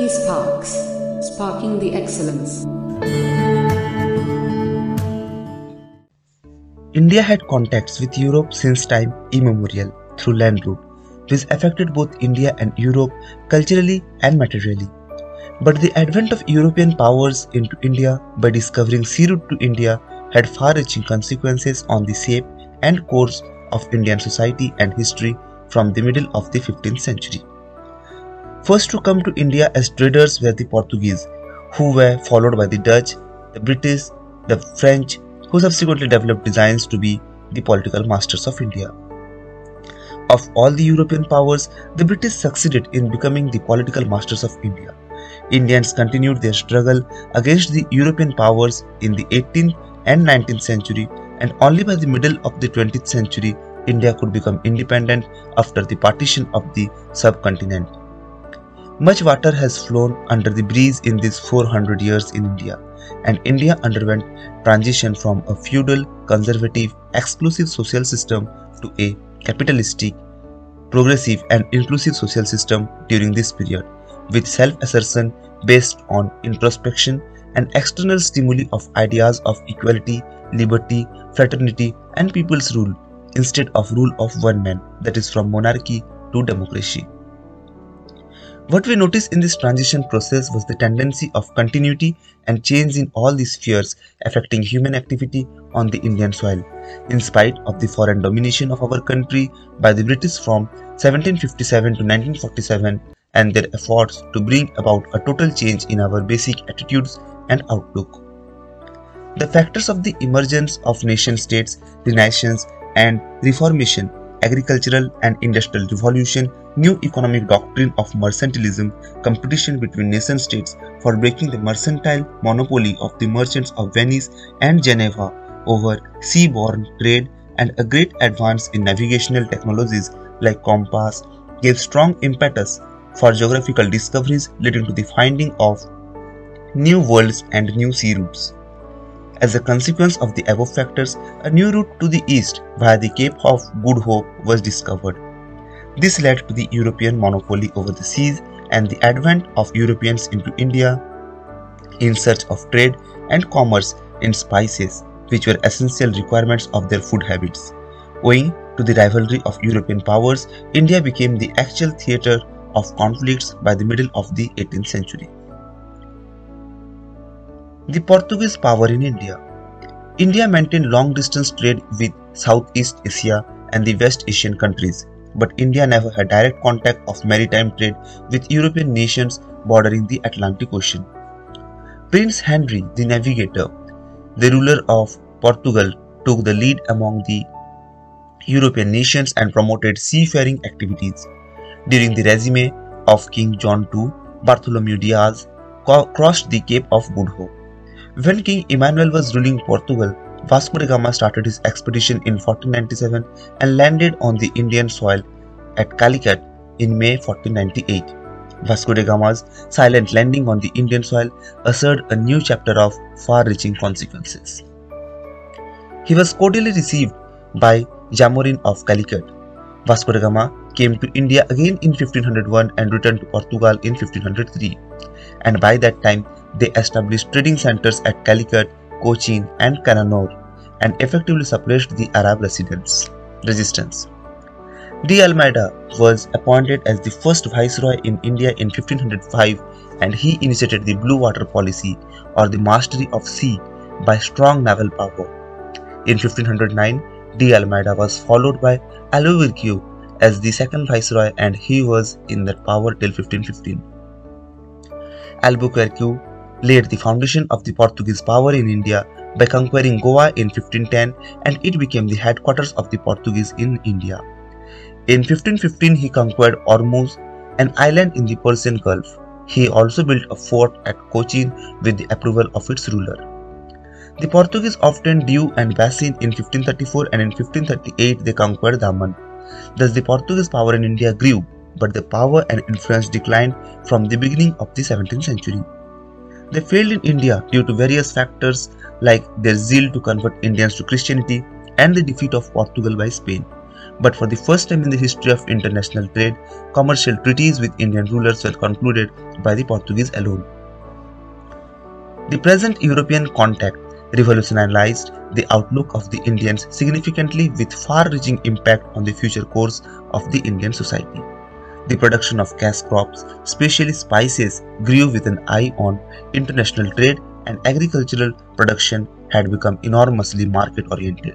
eSparks, sparking the excellence. India had contacts with Europe since time immemorial through land route, which affected both India and Europe culturally and materially. But the advent of European powers into India by discovering sea route to India had far-reaching consequences on the shape and course of Indian society and history from the middle of the 15th century. First to come to India as traders were the Portuguese, who were followed by the Dutch, the British, the French, who subsequently developed designs to be the political masters of India. Of all the European powers, the British succeeded in becoming the political masters of India. Indians continued their struggle against the European powers in the 18th and 19th century, and only by the middle of the 20th century, India could become independent after the partition of the subcontinent. Much water has flown under the breeze in these 400 years in India, and India underwent transition from a feudal, conservative, exclusive social system to a capitalistic, progressive, and inclusive social system during this period, with self assertion based on introspection and external stimuli of ideas of equality, liberty, fraternity, and people's rule instead of rule of one man, that is, from monarchy to democracy. What we noticed in this transition process was the tendency of continuity and change in all these spheres affecting human activity on the Indian soil, in spite of the foreign domination of our country by the British from 1757 to 1947 and their efforts to bring about a total change in our basic attitudes and outlook. The factors of the emergence of nation states, renaissance, and reformation agricultural and industrial revolution, new economic doctrine of mercantilism, competition between nation states for breaking the mercantile monopoly of the merchants of Venice and Genoa over seaborne trade, and a great advance in navigational technologies like compass gave strong impetus for geographical discoveries leading to the finding of new worlds and new sea routes. As a consequence of the above factors, a new route to the east via the Cape of Good Hope was discovered. This led to the European monopoly over the seas and the advent of Europeans into India in search of trade and commerce in spices, which were essential requirements of their food habits. Owing to the rivalry of European powers, India became the actual theatre of conflicts by the middle of the 18th century. The Portuguese power in India. India maintained long distance trade with Southeast Asia and the West Asian countries, but India never had direct contact of maritime trade with European nations bordering the Atlantic Ocean. Prince Henry the Navigator, the ruler of Portugal, took the lead among the European nations and promoted seafaring activities. During the regime of King John II, Bartholomew Diaz crossed the Cape of Good Hope. When King Emmanuel was ruling Portugal, Vasco da Gama started his expedition in 1497 and landed on the Indian soil at Calicut in May 1498. Vasco da Gama's silent landing on the Indian soil ushered a new chapter of far-reaching consequences. He was cordially received by Zamorin of Calicut. Vasco da Gama came to India again in 1501 and returned to Portugal in 1503. And by that time, they established trading centers at Calicut, Cochin, and Cananore and effectively suppressed the Arab residents. resistance. De Almeida was appointed as the first viceroy in India in 1505 and he initiated the blue water policy or the mastery of sea by strong naval power. In 1509, De Almeida was followed by Albuquerque as the second viceroy and he was in that power till 1515. Albuquerque laid the foundation of the Portuguese power in India by conquering Goa in 1510 and it became the headquarters of the Portuguese in India. In 1515 he conquered Ormuz, an island in the Persian Gulf. He also built a fort at Cochin with the approval of its ruler. The Portuguese obtained Diu and Bassein in 1534 and in 1538 they conquered Daman. Thus the Portuguese power in India grew, but the power and influence declined from the beginning of the 17th century. They failed in India due to various factors like their zeal to convert Indians to Christianity and the defeat of Portugal by Spain. but for the first time in the history of international trade, commercial treaties with Indian rulers were concluded by the Portuguese alone. The present European contact revolutionized the outlook of the Indians significantly with far-reaching impact on the future course of the Indian society. The production of cash crops, especially spices, grew with an eye on international trade and agricultural production had become enormously market oriented.